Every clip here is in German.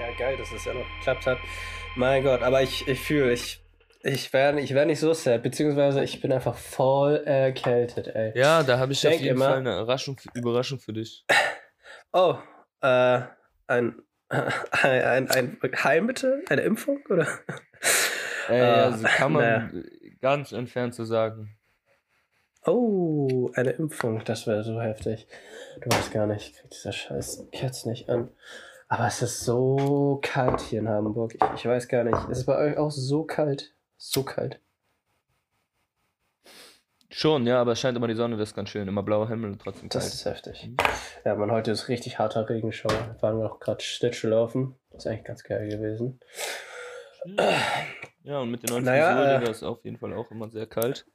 Ja, geil, dass es ja noch geklappt hat. Mein Gott, aber ich, ich fühle, ich, ich wäre ich wär nicht so sad, beziehungsweise ich bin einfach voll erkältet, ey. Ja, da habe ich Denk auf jeden immer- Fall eine Überraschung, Überraschung für dich. Oh, äh, ein, ein, ein, ein Heilmittel? Eine Impfung, oder? Ey, Ah, also kann man naja. ganz entfernt so sagen. Oh, eine Impfung, das wäre so heftig. Du weißt gar nicht, ich krieg dieser scheiß Kerz nicht an. Aber es ist so kalt hier in Hamburg. Ich, ich weiß gar nicht. Ist es bei euch auch so kalt? So kalt. Schon, ja, aber es scheint immer die Sonne, das ist ganz schön. Immer blauer Himmel und trotzdem Das kalt. ist heftig. Ja, man, heute ist richtig harter Regenschauer. Wir waren auch gerade Schlittschuh laufen. Das ist eigentlich ganz geil gewesen. Ja, und mit den neuen Naja, Frisur, äh, ist auf jeden Fall auch immer sehr kalt.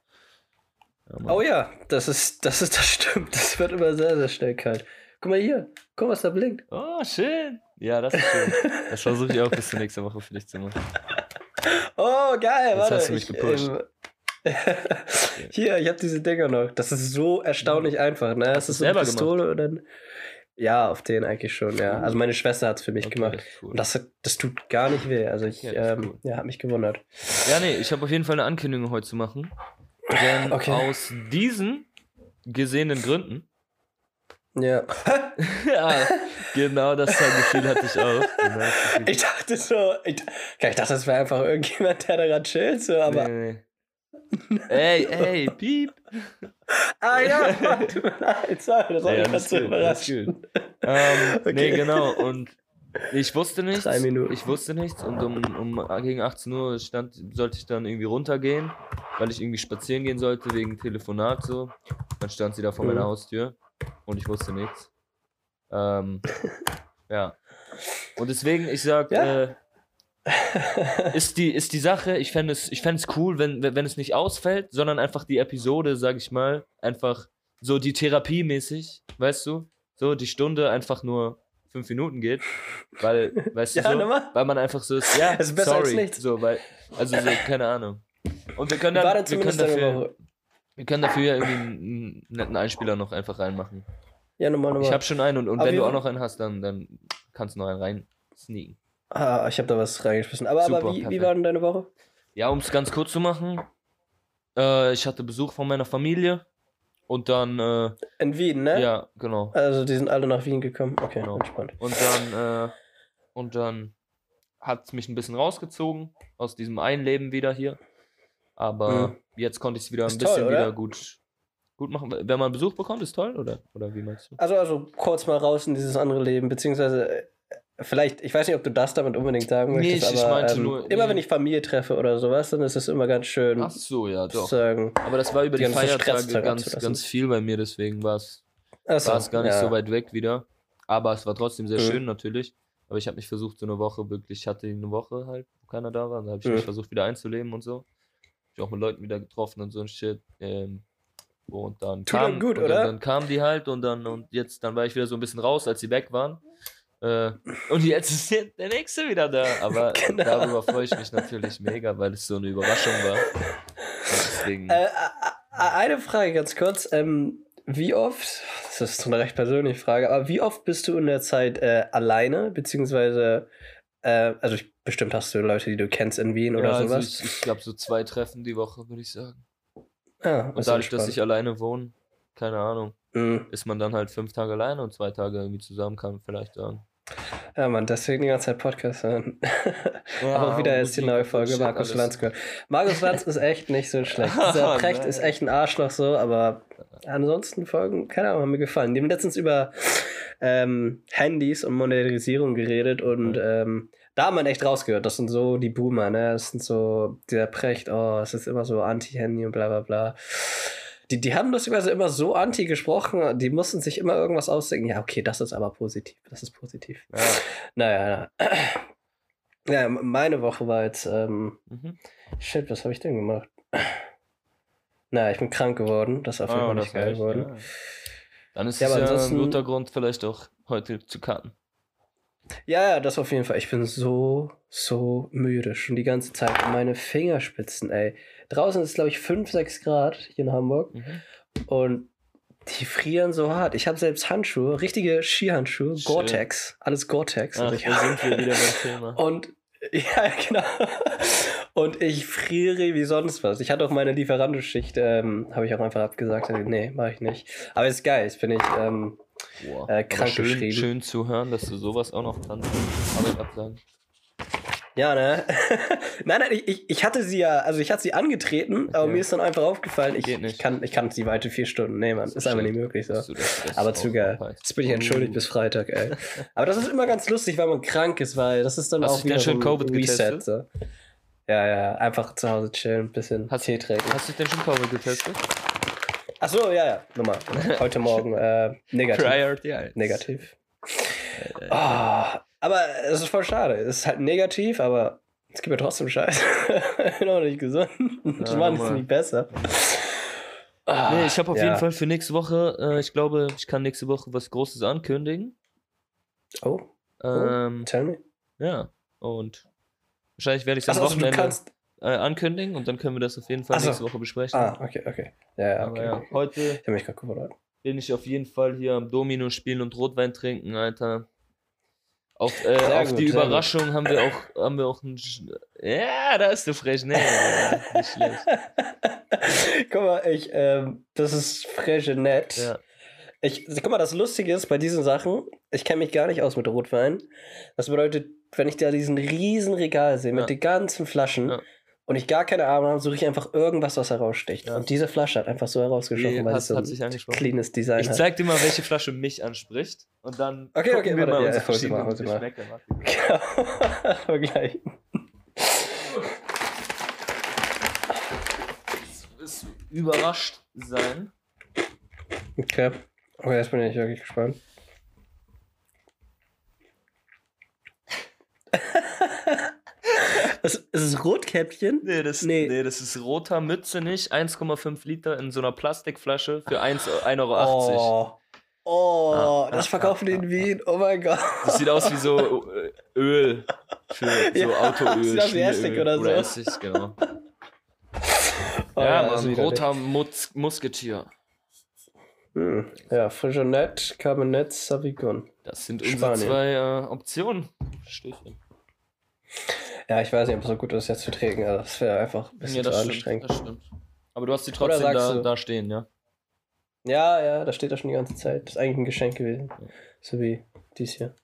Ja. Oh ja, das ist, das ist, das stimmt. Das wird immer sehr, sehr schnell kalt. Guck mal hier. Guck, was da blinkt. Oh, schön. Ja, das ist schön. das versuche ich auch bis zur nächsten Woche für dich zu machen. Oh, geil, Jetzt warte. hast du mich ich, gepusht. ähm, hier, ich habe diese Dinger noch. Das ist so erstaunlich einfach, ne? Du ist so eine Pistole und dann. Ja, auf den eigentlich schon, ja. Also meine Schwester hat es für mich Okay, gemacht. das cool. Und das, das tut gar nicht weh. Also ich, das ist ähm, cool. ja, hat mich gewundert. Ja, nee, ich habe auf jeden Fall eine Ankündigung heute zu machen. Denn Okay. aus diesen gesehenen Gründen, Ja. ja, genau das Gefühl hatte ich auch. Genau. Ich dachte so, ich, ich dachte, das wäre einfach irgendjemand, der da gerade chillt, so, aber. nee, nee. Ey, ey, piep. Ah ja, Mann, tut mir leid, sorry, das war Ja, gerade so überrascht. Ähm, Nee, Okay. genau. Und ich wusste nichts. Drei Minuten. Ich wusste nichts. Und um, um gegen 18 Uhr stand, sollte ich dann irgendwie runtergehen, weil ich irgendwie spazieren gehen sollte wegen Telefonat so. Dann stand sie da vor Mhm. meiner Haustür und ich wusste nichts. Ähm, ja. Und deswegen, ich sag, Ja. äh, ist die, ist die Sache, ich fände es, ich fänd es cool, wenn, wenn es nicht ausfällt, sondern einfach die Episode, sag ich mal, einfach so die Therapie mäßig, weißt du? So die Stunde einfach nur fünf Minuten geht, weil, weißt du, Ja, so, weil man einfach so ist, ja, Es ist besser sorry, als nichts. so, weil, also so, keine Ahnung. Und wir können dann, wir können dafür. Wir können dafür ja irgendwie einen, netten Einspieler noch einfach reinmachen. Ja, nochmal, nochmal. Ich habe schon einen und, und Aber wenn du auch noch einen hast, dann, dann kannst du noch einen rein sneaken. Ah, ich habe da was reingeschmissen. Aber, Super, aber wie, wie war denn deine Woche? Ja, um es ganz kurz zu machen, äh, ich hatte Besuch von meiner Familie und dann, äh, In Wien, ne? ja, genau. Also die sind alle nach Wien gekommen. Okay, Genau. entspannt. Und dann, äh, und dann hat es mich ein bisschen rausgezogen aus diesem einen Leben wieder hier. Aber Mhm. Jetzt konnte ich es wieder ein Ist bisschen toll, wieder gut, gut machen. Wenn man Besuch bekommt, ist toll, oder? Oder wie meinst du? Also, also kurz mal raus in dieses andere Leben, beziehungsweise äh, vielleicht, ich weiß nicht, ob du das damit unbedingt sagen Nee, möchtest, ich- ich aber meinte ähm, nur- immer nee. wenn ich Familie treffe oder sowas, dann ist es immer ganz schön Ach so, ja, zu doch. sagen. Aber das war über die die, Feiertage ganz, ganz viel bei mir, deswegen war es es gar nicht ja. so weit weg wieder. Aber es war trotzdem sehr Mhm. schön natürlich. Aber ich habe mich versucht, so eine Woche wirklich, ich hatte eine Woche halt, wo keiner da war. Da habe ich Mhm. mich versucht, wieder einzuleben und so. Ich auch mit Leuten wieder getroffen und so ein Shit. Ähm, und dann Tut kam, gut, oder? Dann, dann kamen die halt und dann und jetzt dann war ich wieder so ein bisschen raus, als sie weg waren. Äh, und jetzt ist der nächste wieder da. Aber Genau. darüber freue ich mich natürlich mega, weil es so eine Überraschung war. Deswegen. Äh, äh, äh, eine Frage ganz kurz. Ähm, wie oft, das ist so eine recht persönliche Frage, aber wie oft bist du in der Zeit äh, alleine, beziehungsweise, äh, also ich, bestimmt hast du Leute, die du kennst in Wien oder ja, also sowas. ich, ich glaube so zwei Treffen die Woche, würde ich sagen. ja, Und dadurch, dass ich alleine wohne, keine Ahnung, Mhm. ist man dann halt fünf Tage alleine und zwei Tage irgendwie zusammen, kann man vielleicht sagen. Ja, Mann, deswegen die ganze Zeit Podcast hören. Ja, Aber wieder ist die neue Folge Markus. Lanz gehört. Markus Lanz ist echt nicht so schlecht. Dieser Oh, Precht ist echt ein Arschloch so, aber ansonsten Folgen, keine Ahnung, haben mir gefallen. Die haben letztens über ähm, Handys und Monetarisierung geredet und ähm, da hat man echt rausgehört. Das sind so die Boomer, ne? Das sind so dieser Precht, oh, es ist immer so Anti-Handy und bla bla bla. Die, die haben lustigerweise immer so anti gesprochen, die mussten sich immer irgendwas ausdenken. Ja, okay, das ist aber positiv. Das ist positiv. Ja. Naja, na. ja, meine Woche war jetzt, ähm, Mhm. shit, was habe ich denn gemacht? Naja, ich bin krank geworden, das ist auf jeden Ah, Fall nicht geil geworden. ja. Dann ist Ja, es ja ein guter Grund, vielleicht auch heute zu cutten. Ja, ja, das auf jeden Fall. Ich bin so, so müde. Schon die ganze Zeit. Meine Fingerspitzen, ey. Draußen ist, glaube ich, 5, 6 Grad hier in Hamburg. Mhm. Und Die frieren so hart. Ich habe selbst Handschuhe, richtige Skihandschuhe. Gore-Tex, alles Gore-Tex. Ach, da ich. sind wir wieder beim Thema. Und ja, genau. Und ich friere wie sonst was. Ich hatte auch meine Lieferantenschicht, ähm, habe ich auch einfach abgesagt. Nee, mache ich nicht. Aber ist geil, das finde ich. Ähm, Boah. äh, krank schön, geschrieben. schön zu hören, dass du sowas auch noch kannst. Arbeit absagen. ja, ne? nein, nein, ich- ich, hatte sie ja, also ich hatte sie angetreten, aber mir ist dann einfach aufgefallen, ich, ich, kann, ich kann die weite vier Stunden nehmen, Mann. So Ist einfach nicht möglich so. Das- das Aber zu geil. Jetzt bin ich entschuldigt Uh. bis Freitag, ey. Aber das ist immer ganz lustig, weil man krank ist, weil das ist dann Hast auch wieder so ein Covid Reset. So. Ja, ja, einfach zu Hause chillen, ein bisschen Hast- Tee trinken. Hast du dich denn schon Covid getestet? Achso, ja, ja, nochmal. Heute Morgen äh, negativ. Priority 1. Negativ. Ah, aber es ist voll schade. Es ist halt negativ, aber es gibt ja trotzdem Scheiß. Bin auch nicht gesund. Das Ja, macht es nicht besser. Ah, Nee, ich habe auf ja. jeden Fall für nächste Woche, äh, ich glaube, ich kann nächste Woche was Großes ankündigen. Oh, Ähm, tell me. ja, und wahrscheinlich werde ich es am also Wochenende kannst. äh, ankündigen und dann können wir das auf jeden Fall so. nächste Woche besprechen. Ah, okay, okay. Ja, ja, okay. ja, okay. heute Ich mich bin ich auf jeden Fall hier am Domino spielen und Rotwein trinken, Alter. Auf, äh, auf gut, die gut. Überraschung haben wir auch, haben wir auch ein. Ja, da ist du frech. Nee, nicht schlecht. guck mal, ich, ähm, das ist frische nett. Ja. Ich, guck mal, das Lustige ist bei diesen Sachen, ich kenne mich gar nicht aus mit Rotwein. Das bedeutet, wenn ich da diesen riesen Regal sehe mit Ja. den ganzen Flaschen Ja. und ich gar keine Ahnung habe, suche ich einfach irgendwas, was heraussticht. Ja. Und diese Flasche hat einfach so herausgestochen, weil hat- es so hat ein cleanes Design Ich hat. zeig dir mal, welche Flasche mich anspricht. Und dann Okay, okay, wir warte, mal ja, unsere verschiedenen mal. Geschmäcker. Genau. Vergleichen. Überrascht sein. Okay. Okay, jetzt bin ich wirklich gespannt. Das, ist es Rotkäppchen? Nee das, Nee. nee. das ist roter Mütze nicht. 1,5 Liter in so einer Plastikflasche für 1 1,80 Euro. Oh, oh Ah, das ah, verkaufen die in Wien. Oh mein Gott. Das sieht aus wie so äh, Öl. Für so Ja, Autoöl. sieht aus wie Essig oder so. Oder Essig, genau. Oh, ja, Mann, widerlich. roter Mus Musketier. Hm. Ja, Frisonette, Cabernet Sauvignon. Das sind unsere Spanien. zwei äh, Optionen. Stößchen. Ja, ich weiß nicht, ob es so gut ist, jetzt zu trinken. Also, das wäre einfach ein bisschen Ja, zu stimmt, anstrengend. das stimmt. Aber du hast sie trotzdem da, du- da stehen, ja? Ja, ja, da steht er schon die ganze Zeit. Das ist eigentlich ein Geschenk gewesen. So wie dies hier.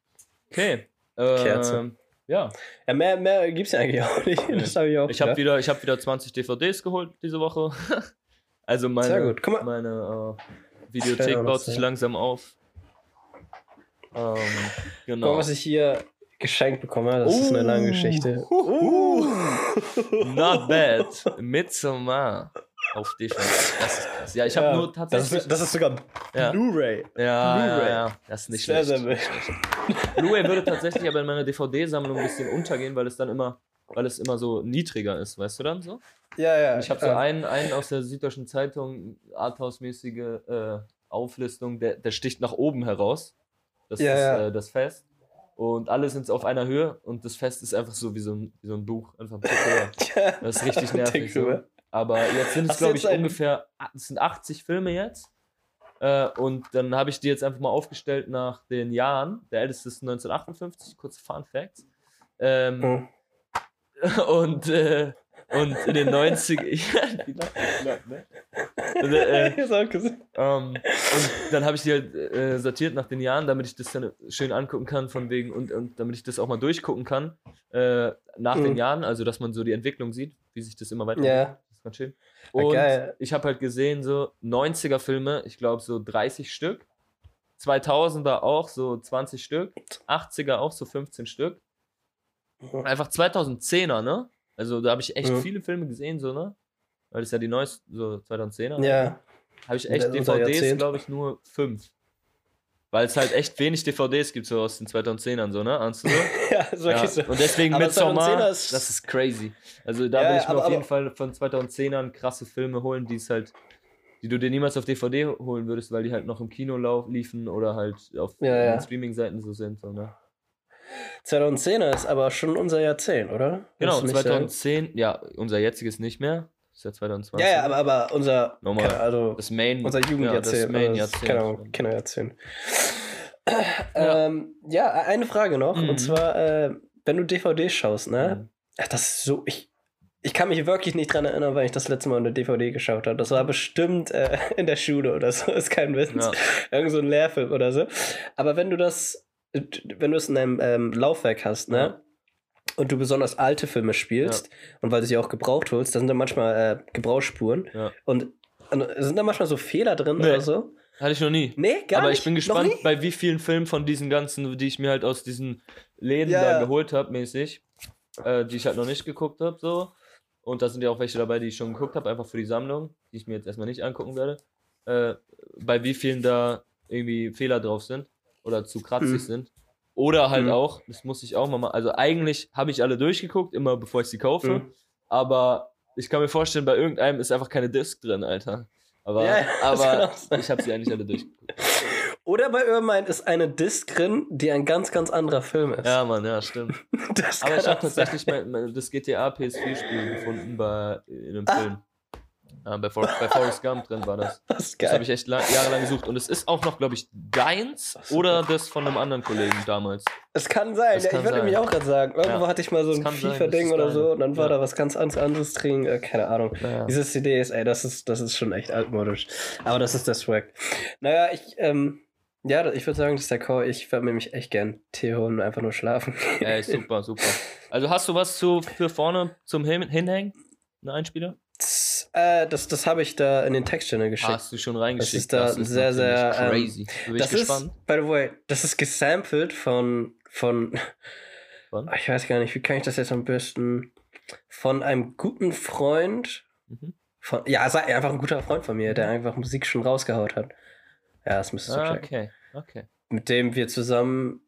Okay. Kerze. Ähm, ja, Ja, mehr, mehr gibt's ja eigentlich auch nicht. Das habe ich auch ich habe wieder, ich hab wieder 20 DVDs geholt diese Woche. also meine, Sehr gut. Guck mal. meine äh, Videothek noch baut sich langsam auf. Ähm, Guck genau. mal, was ich hier geschenkt bekomme. Das ist eine lange Geschichte. Uh, not bad. Midsommar auf DVD. Das ist krass. Ja, ich habe Ja, nur tatsächlich. Das ist, das ist sogar Ja. Blu-ray. ja, ja, Blu-ray. ja, das ist nicht Sehr, schlecht. sehr Blu-ray würde tatsächlich aber in meiner DVD-Sammlung ein bisschen untergehen, weil es dann immer, weil es immer so niedriger ist, weißt du dann so? Ja, ja. Ich habe so einen, einen aus der Süddeutschen Zeitung, Arthouse-mäßige äh, Auflistung, der, der sticht nach oben heraus. Das Ja, ist ja. Äh, das Fest. Und alle sind auf einer Höhe und das Fest ist einfach so wie so ein, wie so ein Buch, einfach ein. Ja. Das ist richtig nervig. So. Aber jetzt sind es, glaube ich, einen- ungefähr, es sind 80 Filme jetzt. Äh, und dann habe ich die jetzt einfach mal aufgestellt nach den Jahren. Der älteste ist 1958, kurze Fun Facts. Ähm, Hm. Und, äh, und in den 90 ja, ne? Und, äh, ähm, und dann habe ich die halt äh, sortiert nach den Jahren, damit ich das dann schön angucken kann, von wegen, und, und damit ich das auch mal durchgucken kann, äh, nach Mhm. den Jahren, also dass man so die Entwicklung sieht, wie sich das immer weiterentwickelt. Ja. Das ist ganz schön. Und geil. ich habe halt gesehen, so 90er-Filme, ich glaube so 30 Stück. 2000er auch so 20 Stück. 80er auch so 15 Stück. Und einfach 2010er, ne? Also da habe ich echt Mhm. viele Filme gesehen, so, ne? Weil das ja die neuesten, so 2010er. Ja. Habe ich echt DVDs, glaube ich, nur fünf. Weil es halt echt wenig DVDs gibt, so aus den 2010ern, so, ne? Ahnst du so? Ja, ist Ja, so. und deswegen Aber Midsommar, 2010er das ist- ist crazy. Also da Ja, will ich mir aber- auf jeden Fall von 2010ern krasse Filme holen, die es halt, die du dir niemals auf DVD holen würdest, weil die halt noch im Kino liefen oder halt auf Ja, ja. Streaming-Seiten so sind. So, ne? 2010er ist aber schon unser Jahrzehnt, oder? Genau, Willst du nicht sagen? 2010, ja, unser jetziges nicht mehr. ist ja 2020. Ja, ja, aber, aber unser, Nochmal. also das Main, unser Jugendjahrzehnt. Ja, das Main das, Jahrzehnt. Ahnung, Kinderjahrzehnt. Ähm, ja, eine Frage noch. Mhm. Und zwar, äh, wenn du DVD schaust, ne? Mhm. Ja, das ist so. Ich, ich kann mich wirklich nicht dran erinnern, weil ich das letzte Mal eine DVD geschaut habe. Das war bestimmt äh, in der Schule oder so. Ist kein Witz. Ja. Irgend so ein Lehrfilm oder so. Aber wenn du das, wenn du es in einem ähm, Laufwerk hast, ne? Ja. Und du besonders alte Filme spielst und weil du sie auch gebraucht holst, da sind da manchmal äh, Gebrauchsspuren. Ja. Und, und sind da manchmal so Fehler drin Nee. oder so? Hatte ich noch nie. Nee, gar aber nicht. ich bin gespannt, bei wie vielen Filmen von diesen ganzen, die ich mir halt aus diesen Läden Ja, da ja. geholt habe, mäßig, äh, die ich halt noch nicht geguckt habe, so. Und da sind ja auch welche dabei, die ich schon geguckt habe, einfach für die Sammlung, die ich mir jetzt erstmal nicht angucken werde. Äh, bei wie vielen da irgendwie Fehler drauf sind oder zu kratzig Mhm. sind. Oder halt Mhm. auch, das muss ich auch mal machen. Also eigentlich habe ich alle durchgeguckt, immer bevor ich sie kaufe. Mhm. Aber ich kann mir vorstellen, bei irgendeinem ist einfach keine Disc drin, Alter. Aber, Ja, aber ich habe sie eigentlich alle durchgeguckt. Oder bei Irmine ist eine Disc drin, die ein ganz, ganz anderer Film ist. Ja, Mann, ja, stimmt. Aber ich habe tatsächlich mein, mein, das GTA PS4-Spiel gefunden bei, in einem Ah. Film. Ja, bei, For bei Forrest Gump drin war das. Das ist Das habe ich echt lang, jahrelang gesucht. Und es ist auch noch, glaube ich, deins oder das von einem anderen Kollegen damals. Es kann sein. Ja, kann ich würde sein. nämlich auch gerade sagen, irgendwo Ja. hatte ich mal so ein FIFA-Ding ist oder so und dann war da was ganz anderes drin. Äh, keine Ahnung. Naja. Diese CDs, ey, das ist, das ist schon echt altmodisch. Aber das ist der Swag. Naja, ich, ähm, ja, ich würde sagen, das ist der Call. Ich würde mir mich echt gern Tee holen und einfach nur schlafen. Ja, ist super, super. Also hast du was zu, für vorne zum Hin Hinhängen? Ein Einspieler? Das, äh, das, das habe ich da in den Textchannel geschickt. Hast du schon reingeschickt? ist da sehr, sehr, natürlich ähm, crazy. Ich das gespannt. ist, by the way, das ist gesampelt von, von, Von? ich weiß gar nicht, wie kann ich das jetzt am besten, von einem guten Freund, Mhm. von, ja, sei- einfach ein guter Freund von mir, der einfach Musik schon rausgehaut hat. Ja, das müsstest du Ah, checken. okay, okay. Mit dem wir zusammen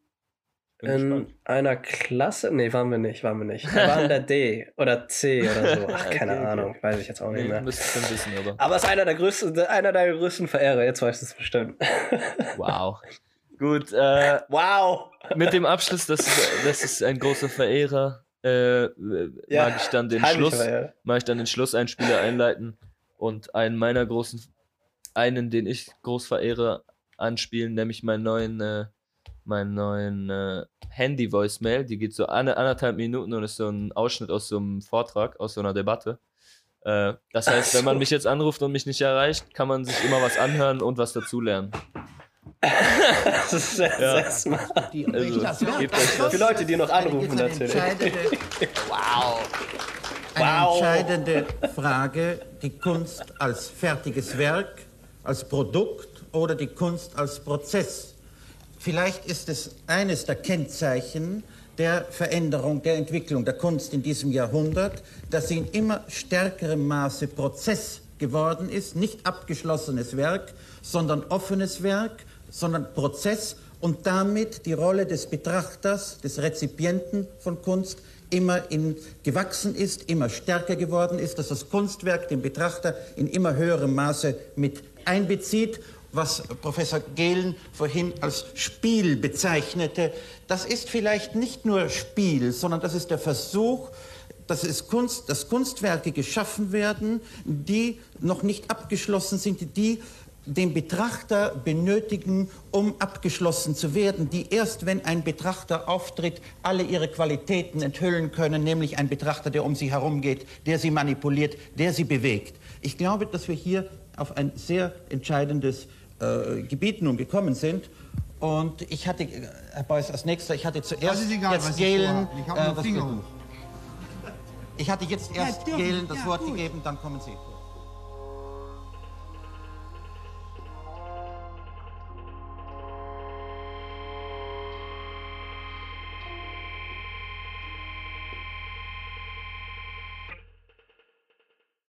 Bin in gespannt. einer Klasse, nee, waren wir nicht, waren wir nicht. Wir waren in der D oder C oder so. Ach, keine Okay, okay. Ahnung, weiß ich jetzt auch nicht Nee, mehr. müsstest du schon wissen, aber. Aber ist einer der größten, einer deiner größten Verehrer, jetzt weißt du es bestimmt. Wow. Gut, äh, wow! mit dem Abschluss, das, das ist ein großer Verehrer. Äh, Ja, mag ich dann den Schluss, mag ich dann den Schlusseinspieler einleiten und einen meiner großen, einen, den ich groß verehre, anspielen, nämlich meinen neuen, äh, meinen neuen äh, Handy-Voicemail. Die geht so eine, anderthalb Minuten und ist so ein Ausschnitt aus so einem Vortrag, aus so einer Debatte. Äh, das heißt, Ach wenn man so. mich jetzt anruft und mich nicht erreicht, kann man sich immer was anhören und was dazulernen. Das ist sehr, Ja. sehr smart. Die Also, das gebt euch das. Für Leute, die noch anrufen, natürlich. Wow. eine Wow. entscheidende Frage, die Kunst als fertiges Werk, als Produkt oder die Kunst als Prozess. Vielleicht ist es eines der Kennzeichen der Veränderung, der Entwicklung der Kunst in diesem Jahrhundert, dass sie in immer stärkerem Maße Prozess geworden ist, nicht abgeschlossenes Werk, sondern offenes Werk, sondern Prozess und damit die Rolle des Betrachters, des Rezipienten von Kunst immer in, gewachsen ist, immer stärker geworden ist, dass das Kunstwerk den Betrachter in immer höherem Maße mit einbezieht, was Professor Gehlen vorhin als Spiel bezeichnete. Das ist vielleicht nicht nur Spiel, sondern das ist der Versuch, dass, es Kunst, dass Kunstwerke geschaffen werden, die noch nicht abgeschlossen sind, die den Betrachter benötigen, um abgeschlossen zu werden, die erst, wenn ein Betrachter auftritt, alle ihre Qualitäten enthüllen können, nämlich ein Betrachter, der um sie herumgeht, der sie manipuliert, der sie bewegt. Ich glaube, dass wir hier auf ein sehr entscheidendes äh, Gebiet nun gekommen sind. Und ich hatte, äh, Herr Beuys, als nächster, ich hatte zuerst Das ist egal, jetzt vorhaben. Ich habe äh. Ich hatte jetzt erst dürfen. Gehlen das Ja, Wort gut. gegeben, dann kommen Sie.